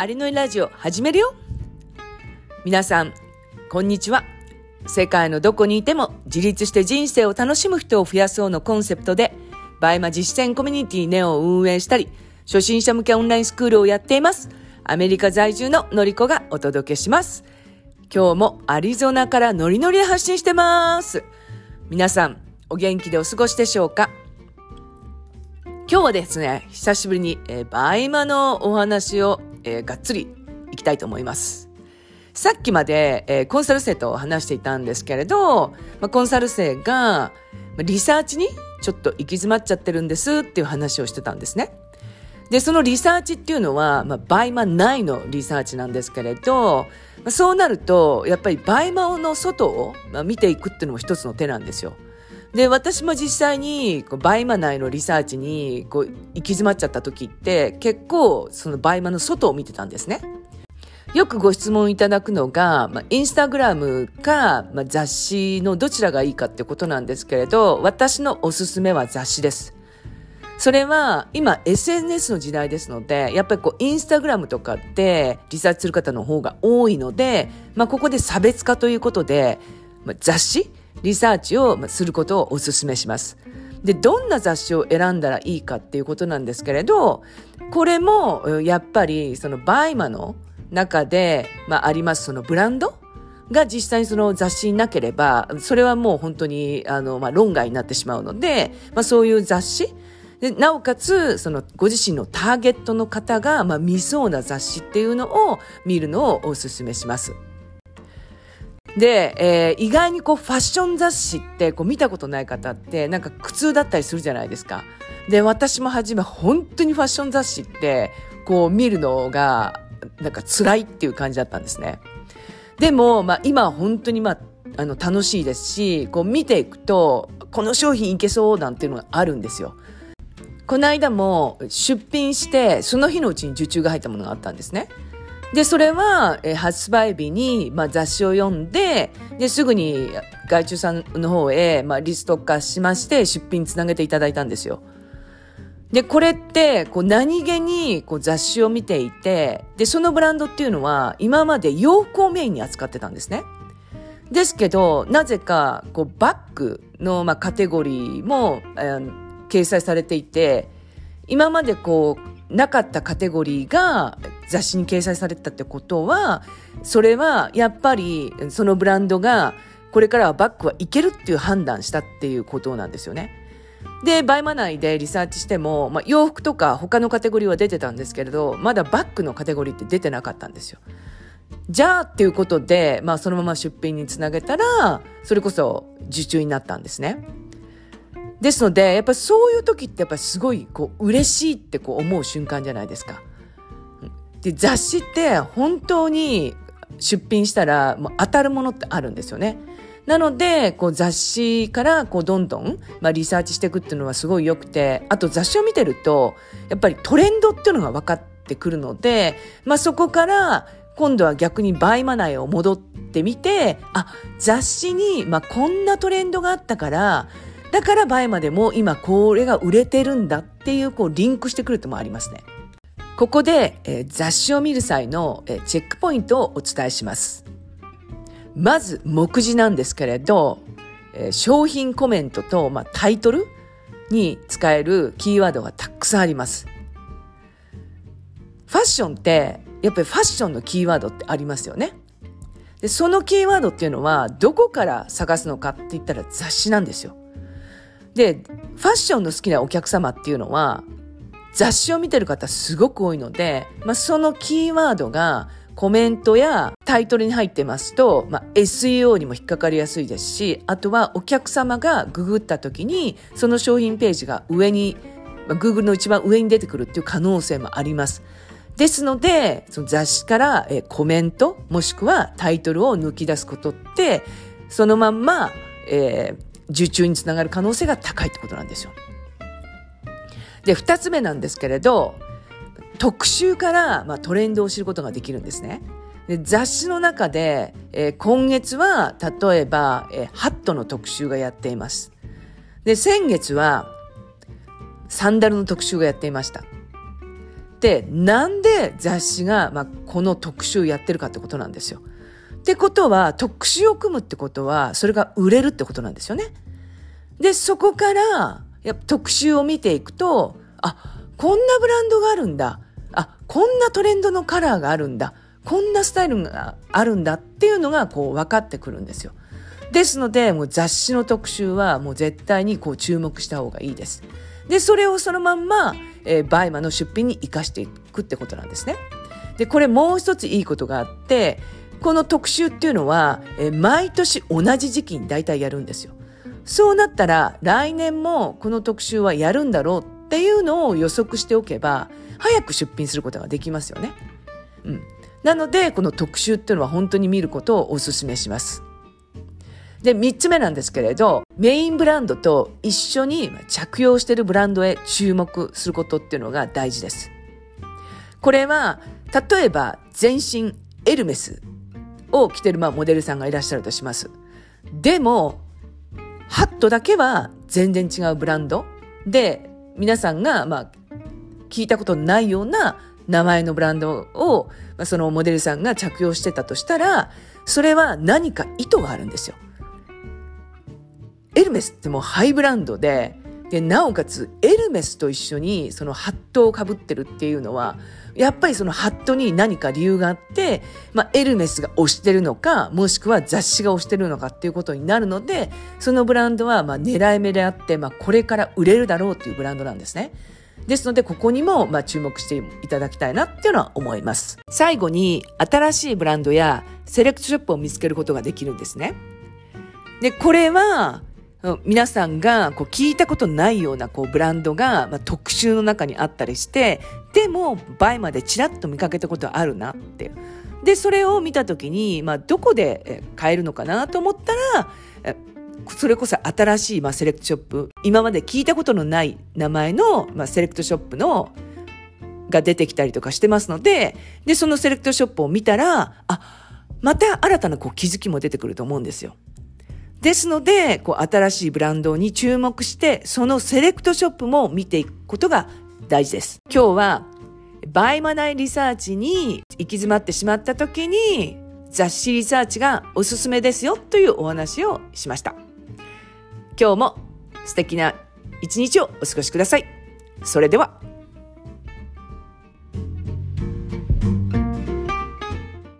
ありのいラジオ始めるよ皆さん、こんにちは。世界のどこにいても自立して人生を楽しむ人を増やそうのコンセプトで、 BUYMA 実践コミュニティネオを運営したり、初心者向けオンラインスクールをやっています。アメリカ在住ののりこがお届けします。今日もアリゾナからノリノリで発信してます。皆さん、お元気でお過ごしでしょうか？今日はですね、久しぶりに、えー、 BUYMA のお話を、えー、がっつりいきたいと思います。さっきまで、えー、コンサル生と話していたんですけれど、まあ、コンサル生が、リサーチにちょっと行き詰まっちゃってるんですっていう話をしてたんですね。で、そのリサーチっていうのは、まあ、 BUYMA 内のリサーチなんですけれど、まあ、そうなると、やっぱり BUYMA の外を、まあ、見ていくっていうのも一つの手なんですよ。で、私も実際に、 BUYMA 内のリサーチに、こう、行き詰まっちゃった時って、結構、その BUYMA の外を見てたんですね。よくご質問いただくのが、まあ、インスタグラムか、まあ、雑誌のどちらがいいかってことなんですけれど、私のおすすめは雑誌です。それは今 SNS の時代ですので、やっぱりこうインスタグラムとかでリサーチする方の方が多いので、まあここで差別化ということで、まあ、雑誌リサーチをすることをお勧めします。で、どんな雑誌を選んだらいいかっていうことなんですけれど、これもやっぱりその BUYMA の中で、まあ、ありますそのブランド？が実際にその雑誌になければ、それはもう本当にあの、まあ、論外になってしまうので、まあ、そういう雑誌で、なおかつ、その、ご自身のターゲットの方が、まあ、見そうな雑誌っていうのを見るのをお勧めします。で、えー、意外にこうファッション雑誌ってこう見たことない方ってなんか苦痛だったりするじゃないですか。で、私も初め本当にファッション雑誌ってこう見るのがなんか辛いっていう感じだったんですね。でも、まあ今は本当にまああの楽しいですし、こう見ていくとこの商品いけそうなんていうのがあるんですよ。この間も出品してその日のうちに受注が入ったものがあったんですね。で、それは、え発売日に、まあ、雑誌を読んで、で、すぐに外注さんの方へ、まあ、リスト化しまして、出品つなげていただいたんですよ。で、これって、こう、何気に、こう、雑誌を見ていて、で、そのブランドっていうのは、今まで洋服をメインに扱ってたんですね。ですけど、なぜか、こう、バッグの、まあ、カテゴリーも、えー、掲載されていて、今までこう、なかったカテゴリーが、雑誌に掲載されてたってことは、それはやっぱりそのブランドがこれからはバッグはいけるっていう判断したっていうことなんですよね。で、 BUYMA 内でリサーチしても、まあ、洋服とか他のカテゴリーは出てたんですけれど、まだバッグのカテゴリーって出てなかったんですよ。じゃあっていうことで、まあそのまま出品につなげたら、それこそ受注になったんですね。ですので、やっぱそういう時ってやっぱすごいこう嬉しいってこう思う瞬間じゃないですか。で、雑誌って本当に出品したらもう当たるものってあるんですよね。なので、こう雑誌からこうどんどん、まあ、リサーチしていくっていうのはすごい良くて、あと雑誌を見てると、やっぱりトレンドっていうのが分かってくるので、まあそこから今度は逆にバイマナイを戻ってみて、あ、雑誌に、まあこんなトレンドがあったから、だから BUYMAでも今これが売れてるんだっていうこうリンクしてくるってもありますね。ここで、えー、雑誌を見る際の、えー、チェックポイントをお伝えします。まず、目次なんですけれど、えー、商品コメントと、まあ、タイトルに使えるキーワードがたくさんあります。ファッションって、やっぱりファッションのキーワードってありますよね。で、そのキーワードっていうのは、どこから探すのかって言ったら雑誌なんですよ。で、ファッションの好きなお客様っていうのは、雑誌を見てる方すごく多いので、まあ、そのキーワードがコメントやタイトルに入ってますと、まあ、SEO にも引っかかりやすいですし、あとはお客様がググった時に、その商品ページが上に、まあ、Google の一番上に出てくるっていう可能性もあります。ですので、その雑誌からえコメント、もしくはタイトルを抜き出すことって、そのまんま、えー、受注につながる可能性が高いってことなんですよ。で、二つ目なんですけれど、特集から、まあ、トレンドを知ることができるんですね。で雑誌の中で、えー、今月は例えば、えー、ハットの特集がやっています。で、先月はサンダルの特集がやっていました。で、なんで雑誌が、まあ、この特集やってるかってことなんですよ。ってことは、特集を組むってことは、それが売れるってことなんですよね。で、そこから、や特集を見ていくと、あ、こんなブランドがあるんだ。あ、こんなトレンドのカラーがあるんだ。こんなスタイルがあるんだっていうのがこう分かってくるんですよ。ですので、もう雑誌の特集はもう絶対にこう注目した方がいいです。で、それをそのまんま、えー、 BUYMAの出品に活かしていくってことなんですね。で、これもう一ついいことがあって、この特集っていうのは、え、毎年同じ時期に大体やるんですよ。そうなったら、来年もこの特集はやるんだろうっていうのを予測しておけば、早く出品することができますよね。うん。なので、この特集っていうのは本当に見ることをお勧めします。で、三つ目なんですけれど、メインブランドと一緒に着用しているブランドへ注目することっていうのが大事です。これは、例えば全身エルメスを着てるまあモデルさんがいらっしゃるとします。でも、ハットだけは全然違うブランドで、皆さんがまあ聞いたことないような名前のブランドを、まあ、そのモデルさんが着用してたとしたら、それは何か意図があるんですよ。エルメスってもうハイブランドで、で、なおかつエルメスと一緒にそのハットをかぶってるっていうのは、やっぱりそのハットに何か理由があって、まあ、エルメスが推してるのか、もしくは雑誌が推してるのかっていうことになるので、そのブランドはまあ狙い目であって、まあ、これから売れるだろうっていうブランドなんですね。ですので、ここにもま注目していただきたいなっていうのは思います。最後に、新しいブランドやセレクトショップを見つけることができるんですね。で、これは、皆さんがこう聞いたことないようなこうブランドが、まあ、特集の中にあったりして、でも倍までちらっと見かけたことあるなって。で、それを見たときに、まあ、どこで買えるのかなと思ったら、それこそ新しい、まあ、セレクトショップ、今まで聞いたことのない名前の、まあ、セレクトショップの、が出てきたりとかしてますので、で、そのセレクトショップを見たら、あ、また新たなこう気づきも出てくると思うんですよ。ですので、こう、新しいブランドに注目して、そのセレクトショップも見ていくことが大事です。今日は、 BUYMA内リサーチに行き詰まってしまった時に、雑誌リサーチがおすすめですよというお話をしました。今日も素敵な一日をお過ごしください。それでは。